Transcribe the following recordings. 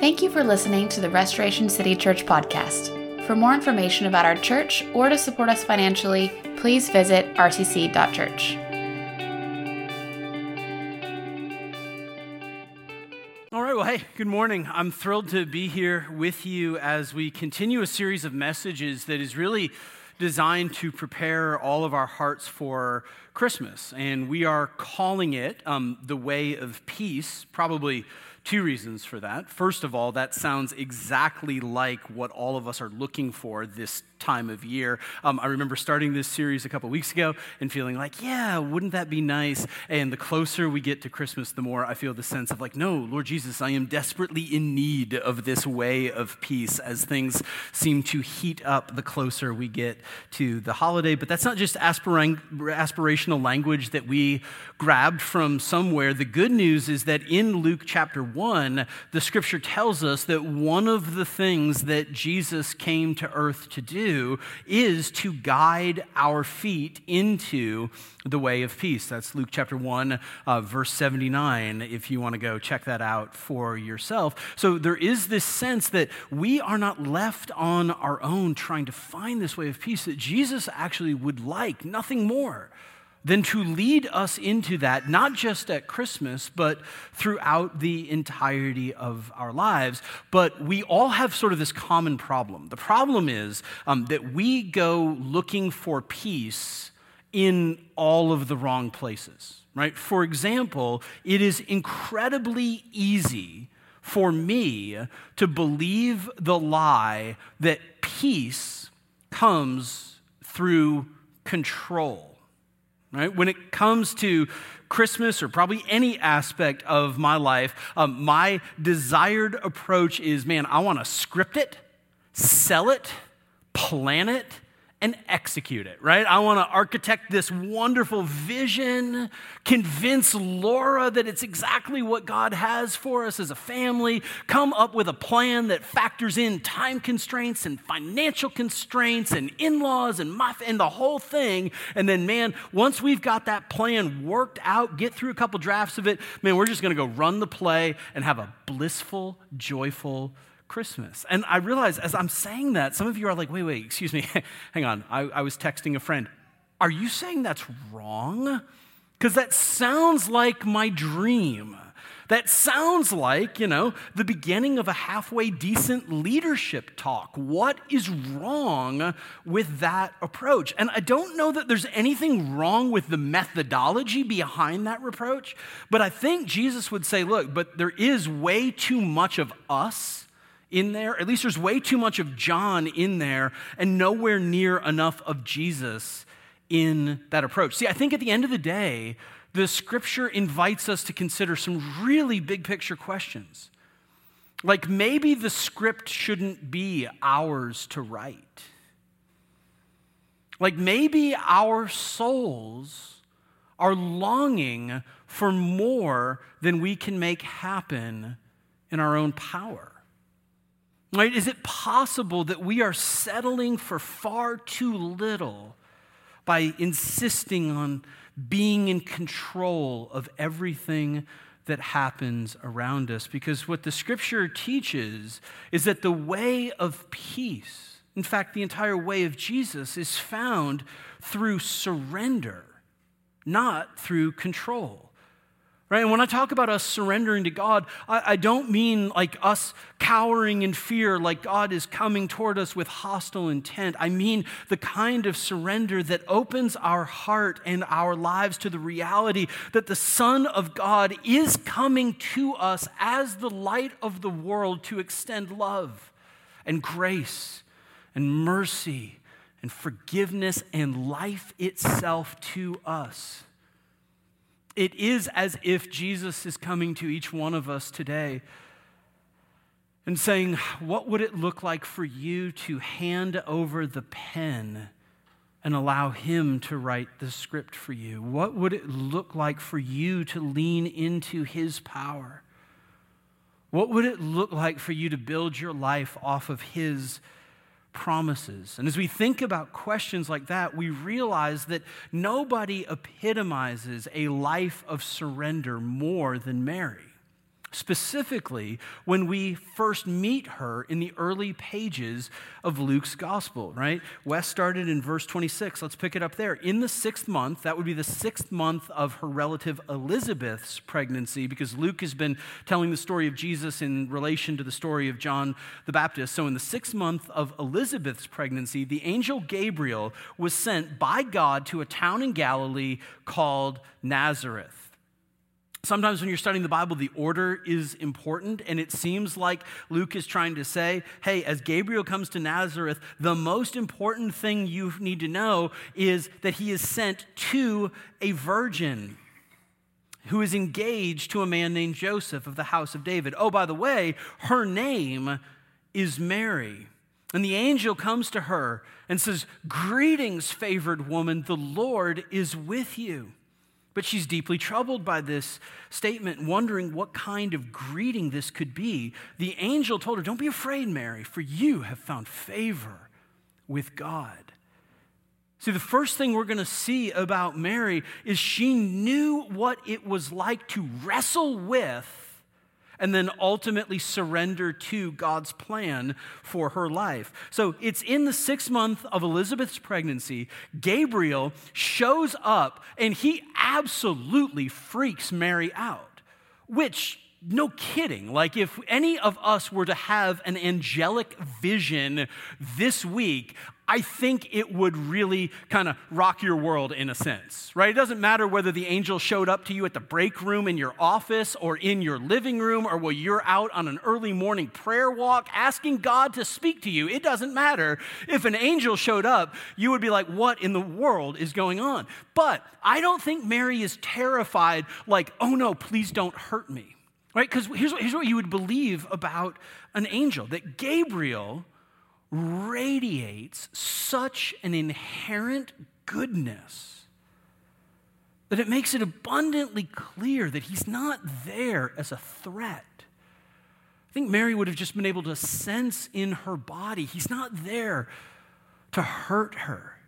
Thank you for listening to the Restoration City Church podcast. For more information about our church or to support us financially, please visit rcc.church. All right, well, hey, good morning. I'm thrilled to be here with you as we continue a series of messages that is really designed to prepare all of our hearts for Christmas. And we are calling it um, the way of peace, probably Two reasons for that. First of all, that sounds exactly like what all of us are looking for this time of year. Um, I remember starting this series a couple weeks ago and feeling like, yeah, wouldn't that be nice? And the closer we get to Christmas, the more I feel the sense of like, no, Lord Jesus, I am desperately in need of this way of peace as things seem to heat up the closer we get to the holiday. But that's not just aspirational language that we grabbed from somewhere. The good news is that in Luke chapter 1, the scripture tells us that one of the things that Jesus came to earth to do is to guide our feet into the way of peace. That's Luke chapter 1, uh, verse 79, if you want to go check that out for yourself. So there is this sense that we are not left on our own trying to find this way of peace, that Jesus actually would like nothing more than to lead us into that, not just at Christmas, but throughout the entirety of our lives. But we all have sort of this common problem. The problem is um, that we go looking for peace in all of the wrong places, right? For example, it is incredibly easy for me to believe the lie that peace comes through control right? When it comes to Christmas or probably any aspect of my life, um, my desired approach is man, I want to script it, sell it, plan it, and execute it, right? I want to architect this wonderful vision, convince Laura that it's exactly what God has for us as a family, come up with a plan that factors in time constraints and financial constraints and in laws and, and the whole thing. And then, man, once we've got that plan worked out, get through a couple drafts of it, man, we're just going to go run the play and have a blissful, joyful, Christmas. And I realize as I'm saying that, some of you are like, wait, wait, excuse me, hang on. I, I was texting a friend. Are you saying that's wrong? Because that sounds like my dream. That sounds like, you know, the beginning of a halfway decent leadership talk. What is wrong with that approach? And I don't know that there's anything wrong with the methodology behind that reproach, but I think Jesus would say, look, but there is way too much of us in there. At least there's way too much of John in there and nowhere near enough of Jesus in that approach. See, I think at the end of the day, the scripture invites us to consider some really big picture questions. Like maybe the script shouldn't be ours to write. Like maybe our souls are longing for more than we can make happen in our own power. Right? Is it possible that we are settling for far too little by insisting on being in control of everything that happens around us? Because what the scripture teaches is that the way of peace, in fact, the entire way of Jesus, is found through surrender, not through control. Right? And when I talk about us surrendering to God, I, I, don't mean like us cowering in fear, like God is coming toward us with hostile intent. I mean the kind of surrender that opens our heart and our lives to the reality that the Son of God is coming to us as the light of the world to extend love and grace and mercy and forgiveness and life itself to us it is as if Jesus is coming to each one of us today and saying, What would it look like for you to hand over the pen and allow Him to write the script for you? What would it look like for you to lean into His power? What would it look like for you to build your life off of His promises. And as we think about questions like that, we realize that nobody epitomizes a life of surrender more than Mary. Specifically when we first meet her in the early pages of Luke's gospel, right? Wes started in verse 26. Let's pick it up there. In the sixth month, that would be the sixth month of her relative Elizabeth's pregnancy, because Luke has been telling the story of Jesus in relation to the story of John the Baptist. So, in the sixth month of Elizabeth's pregnancy, the angel Gabriel was sent by God to a town in Galilee called Nazareth. Sometimes when you're studying the Bible, the order is important, and it seems like Luke is trying to say, hey, as Gabriel comes to Nazareth, the most important thing you need to know is that he is sent to a virgin who is engaged to a man named Joseph of the house of David. Oh, by the way, her name is Mary. And the angel comes to her and says, Greetings, favored woman, the Lord is with you. But she's deeply troubled by this statement, wondering what kind of greeting this could be. The angel told her, Don't be afraid, Mary, for you have found favor with God. See, the first thing we're going to see about Mary is she knew what it was like to wrestle with and then ultimately surrender to God's plan for her life. So it's in the sixth month of Elizabeth's pregnancy, Gabriel shows up and he absolutely freaks Mary out, which no kidding. Like, if any of us were to have an angelic vision this week, I think it would really kind of rock your world in a sense, right? It doesn't matter whether the angel showed up to you at the break room in your office or in your living room or while you're out on an early morning prayer walk asking God to speak to you. It doesn't matter. If an angel showed up, you would be like, what in the world is going on? But I don't think Mary is terrified, like, oh no, please don't hurt me, right? Because here's, here's what you would believe about an angel that Gabriel radiates such an inherent goodness that it makes it abundantly clear that he's not there as a threat. I think Mary would have just been able to sense in her body, he's not there to hurt her.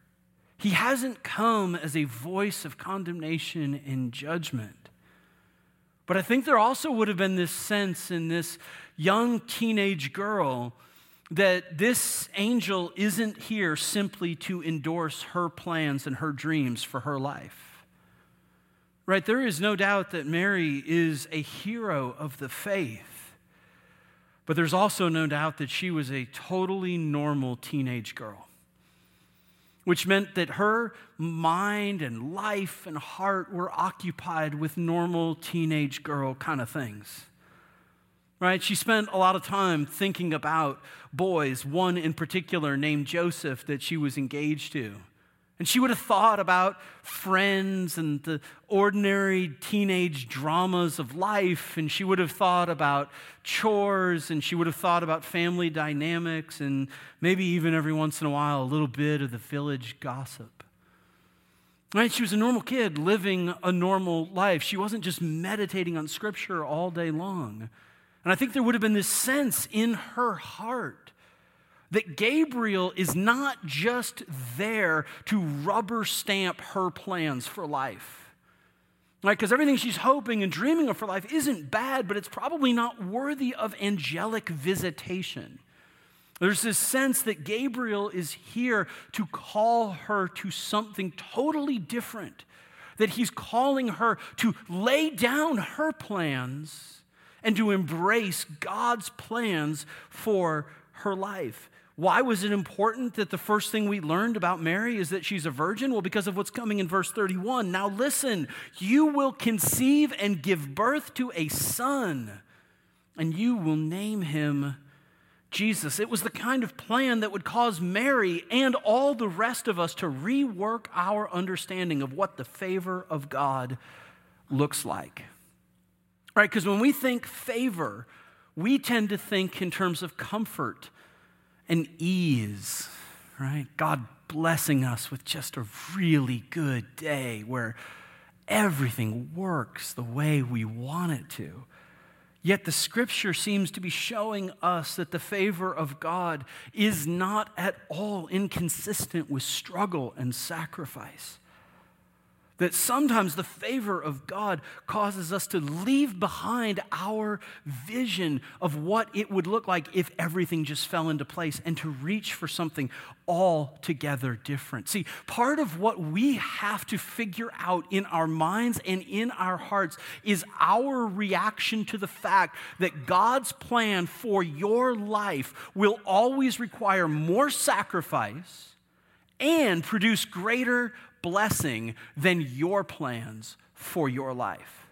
He hasn't come as a voice of condemnation and judgment. But I think there also would have been this sense in this young teenage girl that this angel isn't here simply to endorse her plans and her dreams for her life. Right? There is no doubt that Mary is a hero of the faith, but there's also no doubt that she was a totally normal teenage girl, which meant that her mind and life and heart were occupied with normal teenage girl kind of things right? She spent a lot of time thinking about boys, one in particular named Joseph that she was engaged to. And she would have thought about friends and the ordinary teenage dramas of life. And she would have thought about chores. And she would have thought about family dynamics. And maybe even every once in a while, a little bit of the village gossip. Right? She was a normal kid living a normal life. She wasn't just meditating on scripture all day long. And I think there would have been this sense in her heart that Gabriel is not just there to rubber stamp her plans for life. Right? Because everything she's hoping and dreaming of for life isn't bad, but it's probably not worthy of angelic visitation. There's this sense that Gabriel is here to call her to something totally different, that he's calling her to lay down her plans and to embrace God's plans for her life. Why was it important that the first thing we learned about Mary is that she's a virgin? Well, because of what's coming in verse 31. Now, listen, you will conceive and give birth to a son, and you will name him Jesus. It was the kind of plan that would cause Mary and all the rest of us to rework our understanding of what the favor of God looks like. Right? Because when we think favor, we tend to think in terms of comfort and ease, right? God blessing us with just a really good day where everything works the way we want it to. Yet the scripture seems to be showing us that the favor of God is not at all inconsistent with struggle and sacrifice. That sometimes the favor of God causes us to leave behind our vision of what it would look like if everything just fell into place and to reach for something altogether different. See, part of what we have to figure out in our minds and in our hearts is our reaction to the fact that God's plan for your life will always require more sacrifice and produce greater blessing than your plans for your life.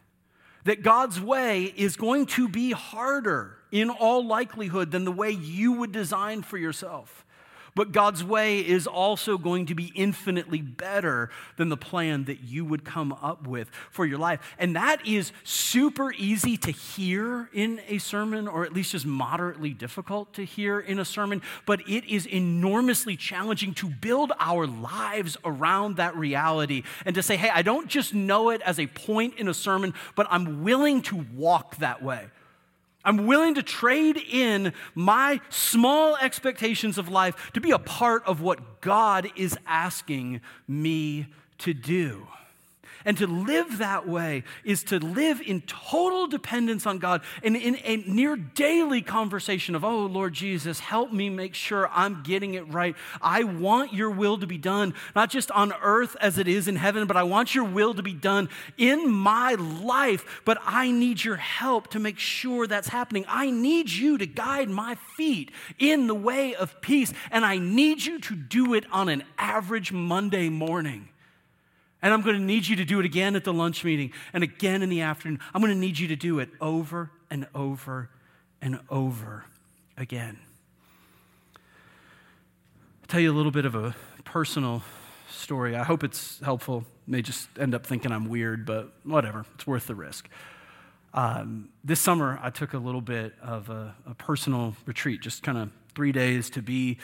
That God's way is going to be harder in all likelihood than the way you would design for yourself. But God's way is also going to be infinitely better than the plan that you would come up with for your life. And that is super easy to hear in a sermon, or at least just moderately difficult to hear in a sermon. But it is enormously challenging to build our lives around that reality and to say, hey, I don't just know it as a point in a sermon, but I'm willing to walk that way. I'm willing to trade in my small expectations of life to be a part of what God is asking me to do. And to live that way is to live in total dependence on God and in a near daily conversation of, oh, Lord Jesus, help me make sure I'm getting it right. I want your will to be done, not just on earth as it is in heaven, but I want your will to be done in my life. But I need your help to make sure that's happening. I need you to guide my feet in the way of peace, and I need you to do it on an average Monday morning. And I'm going to need you to do it again at the lunch meeting and again in the afternoon. I'm going to need you to do it over and over and over again. I'll tell you a little bit of a personal story. I hope it's helpful. May just end up thinking I'm weird, but whatever. It's worth the risk. Um, this summer, I took a little bit of a, a personal retreat, just kind of three days to be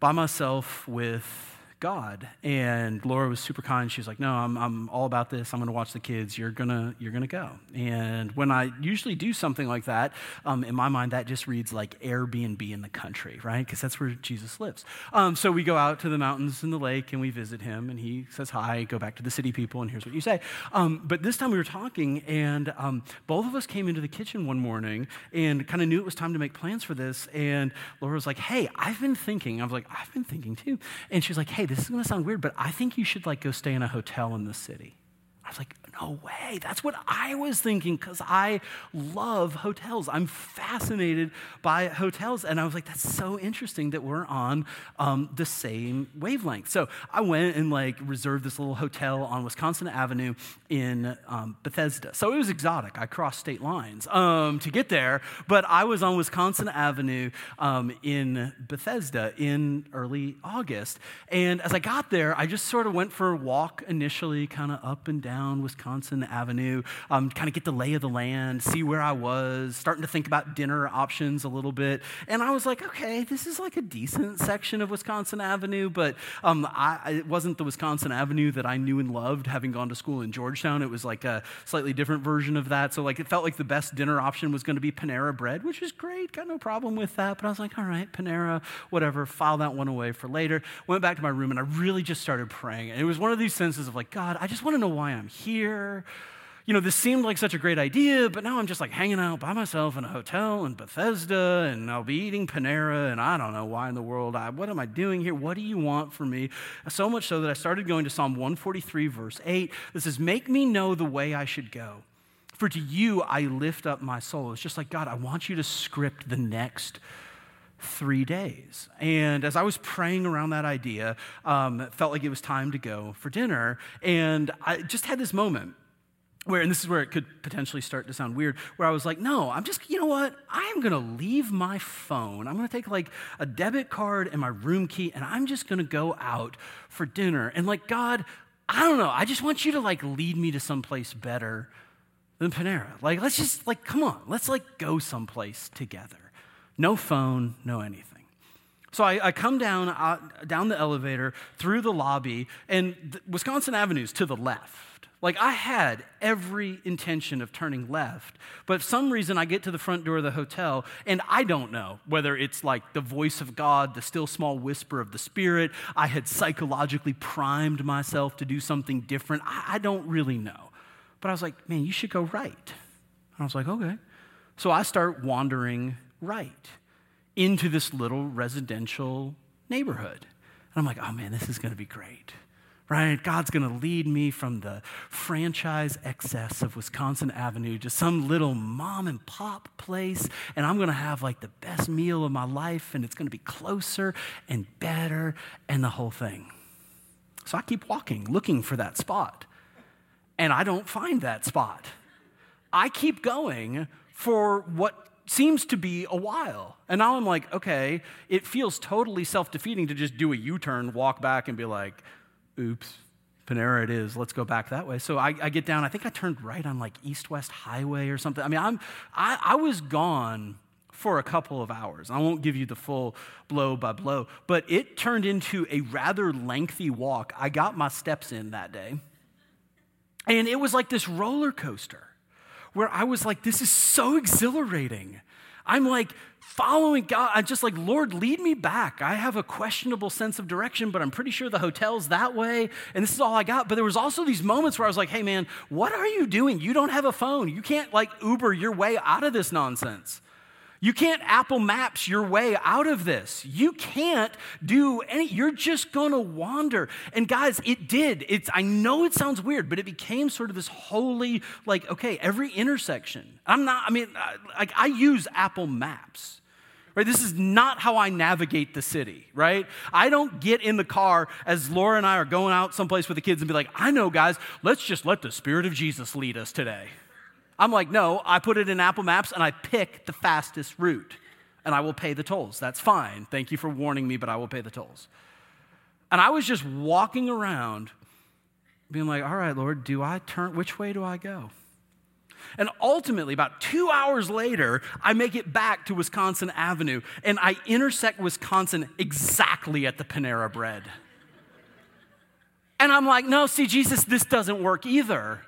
by myself with God. And Laura was super kind. She was like, No, I'm, I'm all about this. I'm going to watch the kids. You're going to you're gonna go. And when I usually do something like that, um, in my mind, that just reads like Airbnb in the country, right? Because that's where Jesus lives. Um, so we go out to the mountains and the lake and we visit him. And he says hi, go back to the city people, and here's what you say. Um, but this time we were talking, and um, both of us came into the kitchen one morning and kind of knew it was time to make plans for this. And Laura was like, Hey, I've been thinking. I was like, I've been thinking too. And she's like, Hey, this is going to sound weird, but I think you should like go stay in a hotel in the city. Was like, no way. That's what I was thinking because I love hotels. I'm fascinated by hotels. And I was like, that's so interesting that we're on um, the same wavelength. So I went and like reserved this little hotel on Wisconsin Avenue in um, Bethesda. So it was exotic. I crossed state lines um, to get there, but I was on Wisconsin Avenue um, in Bethesda in early August. And as I got there, I just sort of went for a walk initially, kind of up and down Wisconsin Wisconsin Avenue, um, kind of get the lay of the land, see where I was, starting to think about dinner options a little bit. And I was like, okay, this is like a decent section of Wisconsin Avenue, but um, I, it wasn't the Wisconsin Avenue that I knew and loved having gone to school in Georgetown. It was like a slightly different version of that. So like it felt like the best dinner option was going to be Panera Bread, which is great, got no problem with that. But I was like, all right, Panera, whatever, file that one away for later. Went back to my room and I really just started praying. And it was one of these senses of like, God, I just want to know why I'm here. You know, this seemed like such a great idea, but now I'm just like hanging out by myself in a hotel in Bethesda, and I'll be eating Panera, and I don't know why in the world. I, what am I doing here? What do you want from me? So much so that I started going to Psalm 143, verse 8. This says, Make me know the way I should go. For to you I lift up my soul. It's just like, God, I want you to script the next three days. And as I was praying around that idea, um, felt like it was time to go for dinner. And I just had this moment where, and this is where it could potentially start to sound weird, where I was like, no, I'm just, you know what? I'm to leave my phone. I'm to take like a debit card and my room key, and I'm just to go out for dinner. And like, God, I don't know. I just want you to like lead me to someplace better than Panera. Like, let's just, like, come on, let's like go someplace together. No phone, no anything. So I, I come down, uh, down the elevator, through the lobby, and Wisconsin Avenue's to the left. Like I had every intention of turning left, but for some reason I get to the front door of the hotel and I don't know whether it's like the voice of God, the still small whisper of the Spirit. I had psychologically primed myself to do something different. I, I don't really know. But I was like, man, you should go right. And I was like, okay. So I start wandering right into this little residential neighborhood. And I'm like, oh man, this is going to be great right? God's going to lead me from the franchise excess of Wisconsin Avenue to some little mom and pop place, and I'm going to have like the best meal of my life, and it's going to be closer and better, and the whole thing. So I keep walking, looking for that spot, and I don't find that spot. I keep going for what seems to be a while. And now I'm like, okay, it feels totally self defeating to just do a U turn, walk back, and be like, oops, Panera it is. Let's go back that way. So I, I, get down. I think I turned right on like East West Highway or something. I mean, I'm, I, I was gone for a couple of hours. I won't give you the full blow by blow, but it turned into a rather lengthy walk. I got my steps in that day. And it was like this roller coaster where I was like, this is so exhilarating. I'm like following God. I'm just like, Lord, lead me back. I have a questionable sense of direction, but I'm pretty sure the hotel's that way. And this is all I got. But there was also these moments where I was like, hey, man, what are you doing? You don't have a phone. You can't like Uber your way out of this nonsense. You can't Apple Maps your way out of this. You can't do any, you're just gonna wander. And guys, it did. It's, I know it sounds weird, but it became sort of this holy, like, okay, every intersection. I'm not, I mean, like, I use Apple Maps. Right? This is not how I navigate the city, right? I don't get in the car as Laura and I are going out someplace with the kids and be like, I know, guys, let's just let the Spirit of Jesus lead us today. I'm like, no, I put it in Apple Maps and I pick the fastest route and I will pay the tolls. That's fine. Thank you for warning me, but I will pay the tolls. And I was just walking around being like, all right, Lord, do I turn? Which way do I go? And ultimately, about two hours later, I make it back to Wisconsin Avenue and I intersect Wisconsin exactly at the Panera Bread. And I'm like, no, see, Jesus, this doesn't work either.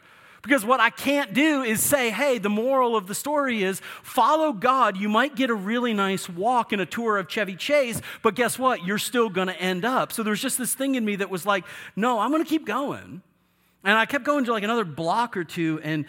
Because what I can't do is say, hey, the moral of the story is follow God. You might get a really nice walk and a tour of Chevy Chase, but guess what? You're still going to end up. So there's just this thing in me that was like, no, I'm going to keep going. And I kept going to like another block or two and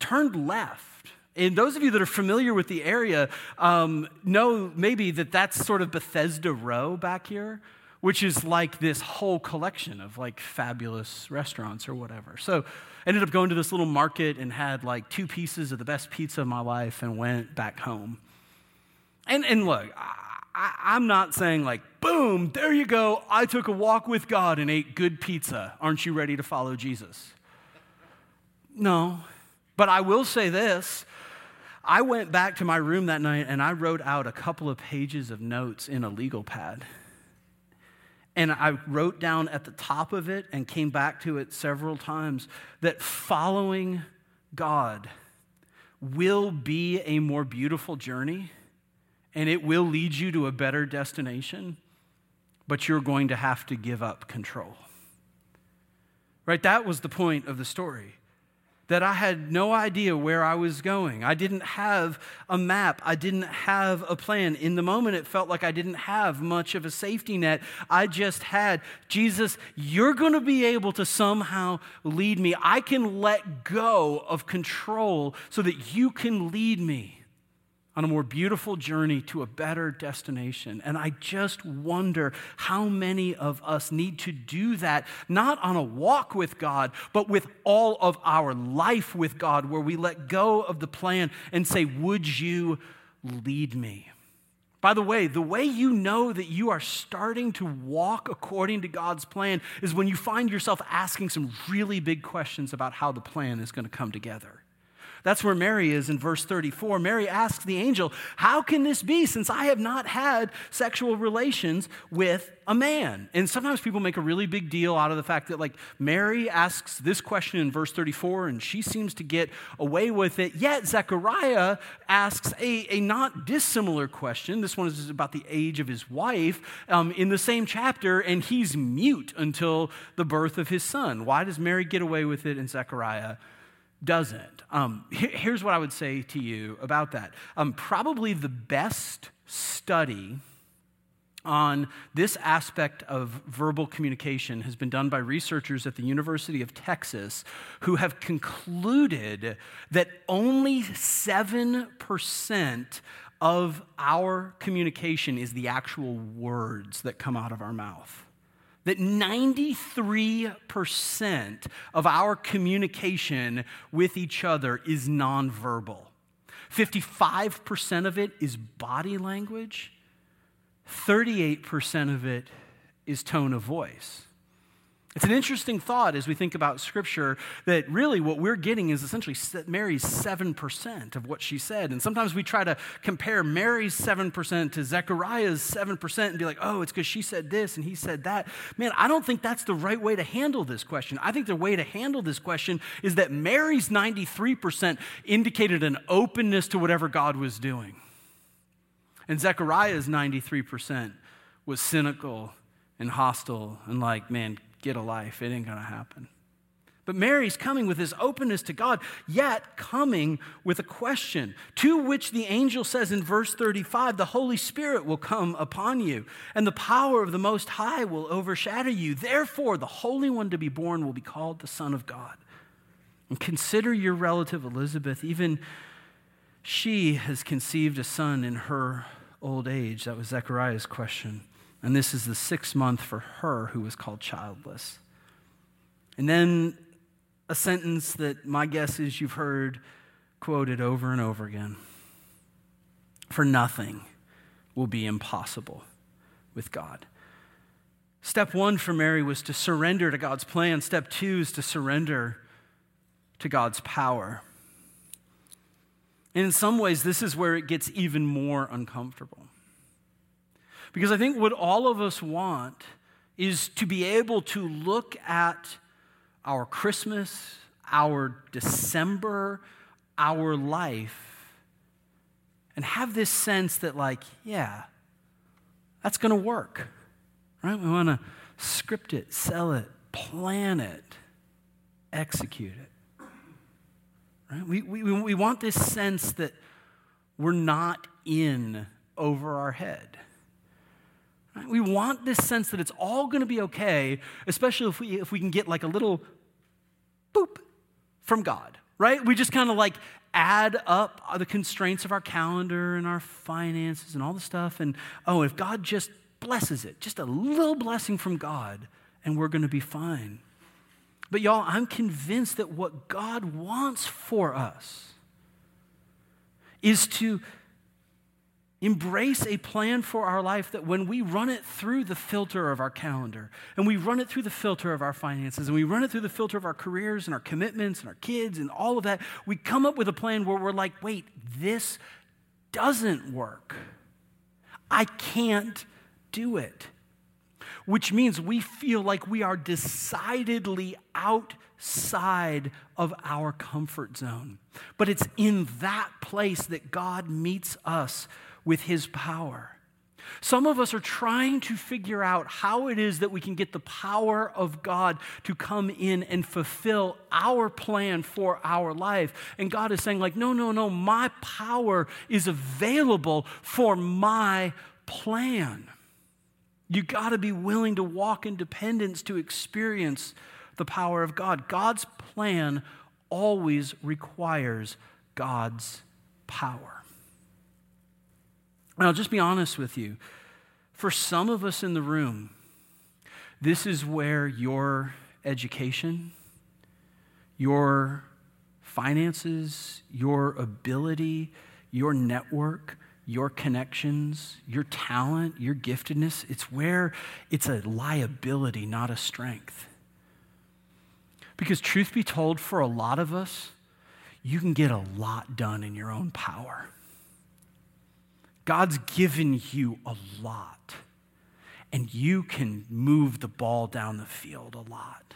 turned left. And those of you that are familiar with the area um, know maybe that that's sort of Bethesda Row back here which is like this whole collection of like fabulous restaurants or whatever. So ended up going to this little market and had like two pieces of the best pizza of my life and went back home. And, and look, I, I'm not saying like, boom, there you go. I took a walk with God and ate good pizza. Aren't you ready to follow Jesus? No. But I will say this I went back to my room that night and I wrote out a couple of pages of notes in a legal pad. And I wrote down at the top of it and came back to it several times that following God will be a more beautiful journey and it will lead you to a better destination, but you're going to have to give up control. Right? That was the point of the story that I had no idea where I was going. I didn't have a map. I didn't have a plan. In the moment, it felt like I didn't have much of a safety net. I just had, Jesus, you're going to be able to somehow lead me. I can let go of control so that you can lead me on a more beautiful journey to a better destination. And I just wonder how many of us need to do that, not on a walk with God, but with all of our life with God, where we let go of the plan and say, Would you lead me? By the way, the way you know that you are starting to walk according to God's plan is when you find yourself asking some really big questions about how the plan is going to come together. That's where Mary is in verse 34. Mary asks the angel, How can this be since I have not had sexual relations with a man? And sometimes people make a really big deal out of the fact that, like, Mary asks this question in verse 34 and she seems to get away with it. Yet Zechariah asks a, a not dissimilar question. This one is about the age of his wife um, in the same chapter, and he's mute until the birth of his son. Why does Mary get away with it and Zechariah? Doesn't. Um, here's what I would say to you about that. Um, probably the best study on this aspect of verbal communication has been done by researchers at the University of Texas who have concluded that only 7% of our communication is the actual words that come out of our mouth that 93% of our communication with each other is nonverbal. 55% of it is body language, 38% of it is tone of voice. It's an interesting thought as we think about Scripture that really what we're getting is essentially Mary's 7% of what she said. And sometimes we try to compare Mary's 7% to Zechariah's 7% and be like, oh, it's because she said this and he said that. Man, I don't think that's the right way to handle this question. I think the way to handle this question is that Mary's 93% indicated an openness to whatever God was doing. And Zechariah's 93% was cynical and hostile and like, man, get a life. It ain't going to happen. But Mary's coming with this openness to God, yet coming with a question, to which the angel says in verse 35 the Holy Spirit will come upon you, and the power of the Most High will overshadow you. Therefore, the Holy One to be born will be called the Son of God. And consider your relative Elizabeth, even she has conceived a son in her old age. That was Zechariah's question. And this is the sixth month for her who was called childless. And then a sentence that my guess is you've heard quoted over and over again For nothing will be impossible with God. Step one for Mary was to surrender to God's plan. Step two is to surrender to God's power. And in some ways, this is where it gets even more uncomfortable. Because I think what all of us want is to be able to look at our Christmas, our December, our life, and have this sense that, like, yeah, that's going to work, right? We want to script it, sell it, plan it, execute it. Right? We, we, we want this sense that we're not in over our head. We want this sense that it's all going to be okay, especially if we, if we can get like a little boop from God, right? We just kind of like add up the constraints of our calendar and our finances and all the stuff. And oh, if God just blesses it, just a little blessing from God, and we're going to be fine. But y'all, I'm convinced that what God wants for us is to embrace a plan for our life that when we run it through the filter of our calendar and we run it through the filter of our finances and we run it through the filter of our careers and our commitments and our kids and all of that, we come up with a plan where we're like, wait, this doesn't work. I can't do it. Which means we feel like we are decidedly outside of our comfort zone. But it's in that place that God meets us with his power. Some of us are trying to figure out how it is that we can get the power of God to come in and fulfill our plan for our life. And God is saying, like, no, no, no, my power is available for my plan. You got to be willing to walk in dependence to experience the power of God. God's plan always requires God's power. And I'll just be honest with you. For some of us in the room, this is where your education, your finances, your ability, your network, your connections, your talent, your giftedness, it's where it's a liability, not a strength. Because, truth be told, for a lot of us, you can get a lot done in your own power. God's given you a lot, and you can move the ball down the field a lot.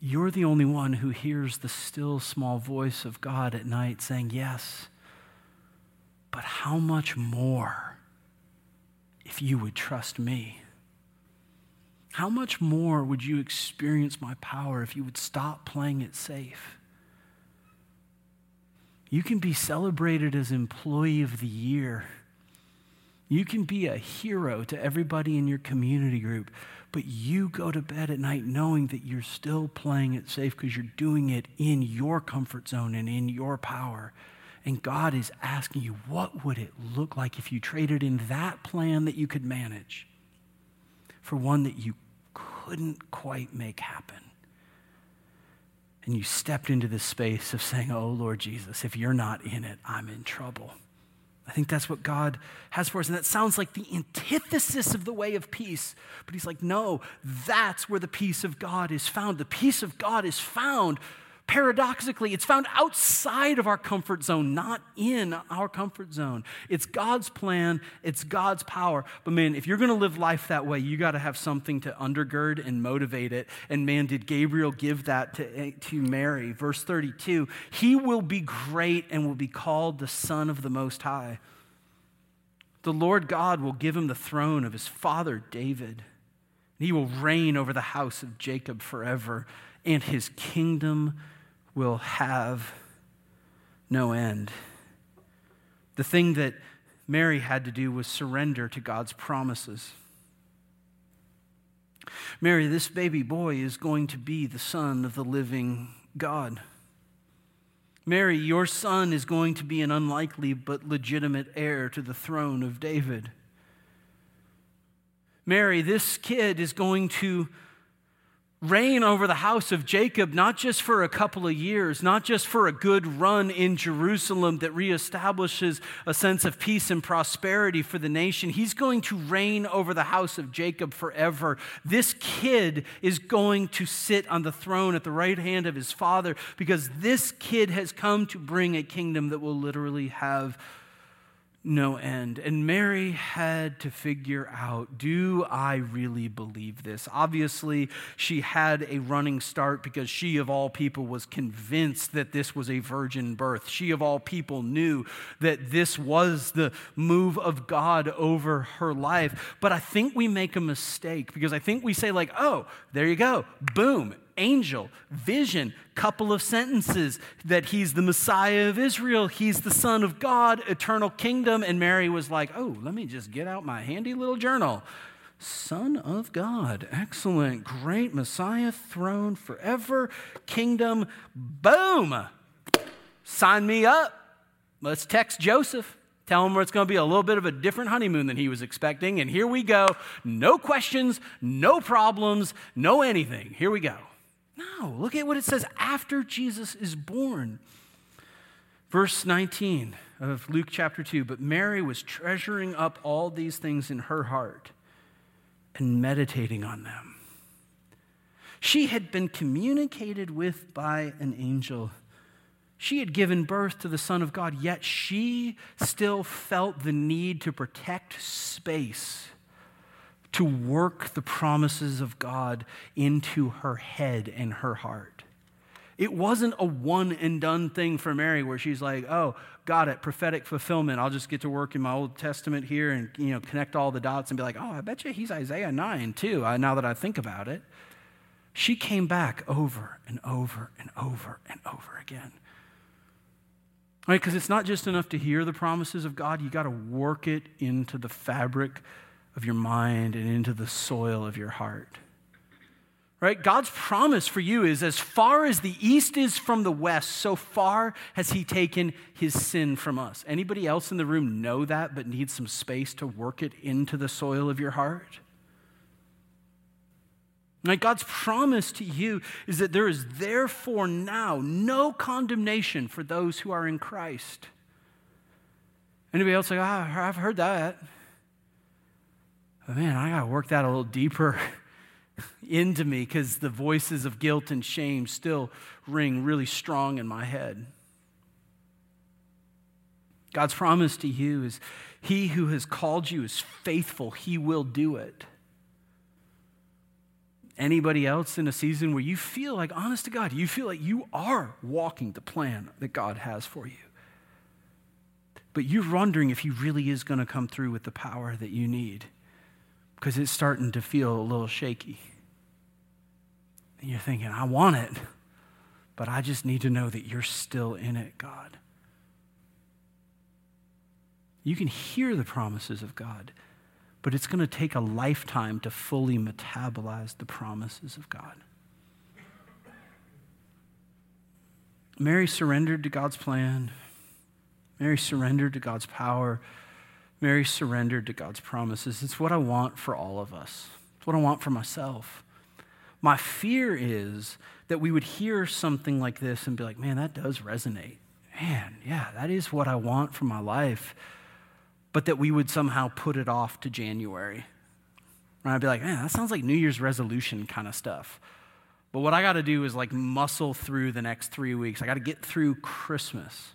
You're the only one who hears the still small voice of God at night saying, Yes, but how much more if you would trust me? How much more would you experience my power if you would stop playing it safe? You can be celebrated as Employee of the Year. You can be a hero to everybody in your community group, but you go to bed at night knowing that you're still playing it safe because you're doing it in your comfort zone and in your power. And God is asking you, what would it look like if you traded in that plan that you could manage for one that you couldn't quite make happen? And you stepped into this space of saying, Oh, Lord Jesus, if you're not in it, I'm in trouble. I think that's what God has for us. And that sounds like the antithesis of the way of peace. But He's like, no, that's where the peace of God is found. The peace of God is found paradoxically, it's found outside of our comfort zone, not in our comfort zone. It's God's plan, it's God's power. But man, if you're going to live life that way, you got to have something to undergird and motivate it. And man, did Gabriel give that to, eh, to Mary? Verse 32 He will be great and will be called the Son of the Most High. The Lord God will give him the throne of his father David. And he will reign over the house of Jacob forever, and his kingdom will have no end. The thing that Mary had to do was surrender to God's promises. Mary, this baby boy is going to be the son of the living God. Mary, your son is going to be an unlikely but legitimate heir to the throne of David. Mary, this kid is going to reign over the house of Jacob, not just for a couple of years, not just for a good run in Jerusalem that reestablishes a sense of peace and prosperity for the nation. He's going to reign over the house of Jacob forever. This kid is going to sit on the throne at the right hand of his father because this kid has come to bring a kingdom that will literally have no end. And Mary had to figure out do I really believe this? Obviously, she had a running start because she, of all people, was convinced that this was a virgin birth. She, of all people, knew that this was the move of God over her life. But I think we make a mistake because I think we say, like, oh, there you go, boom, angel, vision, couple of sentences that he's the Messiah of Israel, he's the Son of God, eternal kingdom. And Mary was like, oh, let me just get out my handy little journal. Son of God, excellent, great Messiah, throne forever, kingdom, boom. Sign me up. Let's text Joseph. Tell him where it's going to be a little bit of a different honeymoon than he was expecting. And here we go. No questions, no problems, no anything. Here we go. No, look at what it says after Jesus is born. Verse 19 of Luke chapter 2 But Mary was treasuring up all these things in her heart and meditating on them. She had been communicated with by an angel. She had given birth to the Son of God, yet she still felt the need to protect space to work the promises of God into her head and her heart. It wasn't a one and done thing for Mary where she's like, oh, got it, prophetic fulfillment. I'll just get to work in my Old Testament here and you know connect all the dots and be like, oh, I bet you he's Isaiah 9 too, uh, now that I think about it. She came back over and over and over and over again. Right? Because it's not just enough to hear the promises of God, you got to work it into the fabric of your mind and into the soil of your heart. Right? God's promise for you is as far as the east is from the west, so far has he taken his sin from us. Anybody else in the room know that but needs some space to work it into the soil of your heart? Right? God's promise to you is that there is therefore now no condemnation for those who are in Christ. Anybody else like, oh, ah, I've heard that. But man, I got to work that a little deeper into me because the voices of guilt and shame still ring really strong in my head. God's promise to you is He who has called you is faithful, He will do it. Anybody else in a season where you feel like, honest to God, you feel like you are walking the plan that God has for you? But you're wondering if He really is going to come through with the power that you need because it's starting to feel a little shaky. And you're thinking, I want it, but I just need to know that you're still in it, God. You can hear the promises of God, but it's going to take a lifetime to fully metabolize the promises of God. Mary surrendered to God's plan. Mary surrendered to God's power. Mary surrendered to God's promises. It's what I want for all of us. It's what I want for myself. My fear is that we would hear something like this and be like, man, that does resonate. Man, yeah, that is what I want for my life but that we would somehow put it off to January. And I'd be like, man, that sounds like New Year's resolution kind of stuff. But what I got to do is like muscle through the next three weeks. I got to get through Christmas.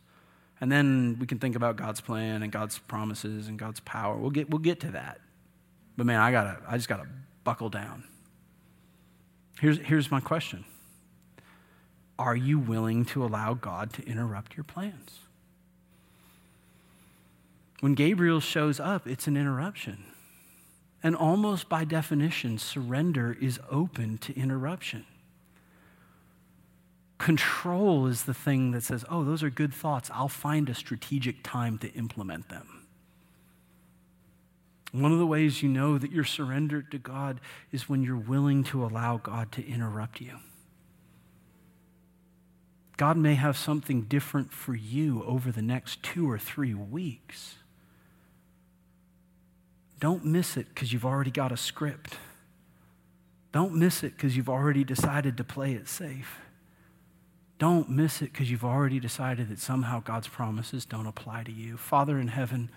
And then we can think about God's plan and God's promises and God's power. We'll get, we'll get to that. But man, I, gotta, I just got to buckle down. Here's, here's my question Are you willing to allow God to interrupt your plans? When Gabriel shows up, it's an interruption. And almost by definition, surrender is open to interruption. Control is the thing that says, oh, those are good thoughts. I'll find a strategic time to implement them. One of the ways you know that you're surrendered to God is when you're willing to allow God to interrupt you. God may have something different for you over the next two or three weeks. Don't miss it because you've already got a script. Don't miss it because you've already decided to play it safe. Don't miss it because you've already decided that somehow God's promises don't apply to you. Father in heaven,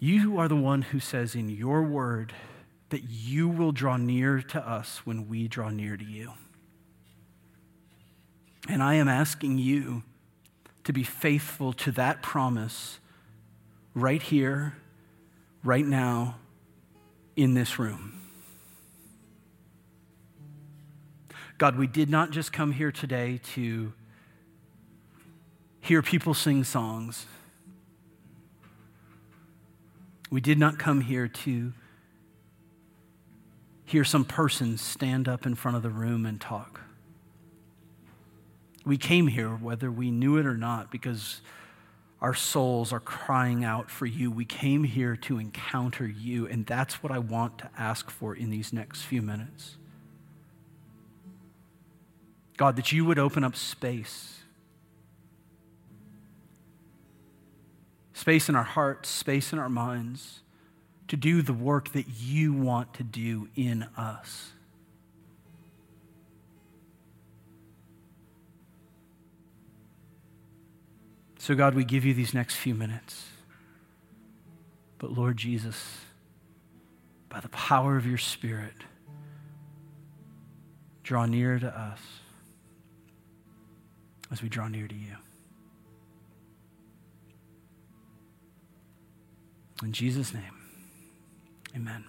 you are the one who says in your word that you will draw near to us when we draw near to you. And I am asking you to be faithful to that promise right here, right now, in this room. God, we did not just come here today to hear people sing songs. We did not come here to hear some person stand up in front of the room and talk. We came here, whether we knew it or not, because our souls are crying out for you. We came here to encounter you, and that's what I want to ask for in these next few minutes. God, that you would open up space. Space in our hearts, space in our minds to do the work that you want to do in us. So, God, we give you these next few minutes. But, Lord Jesus, by the power of your Spirit, draw near to us as we draw near to you. In Jesus' name, amen.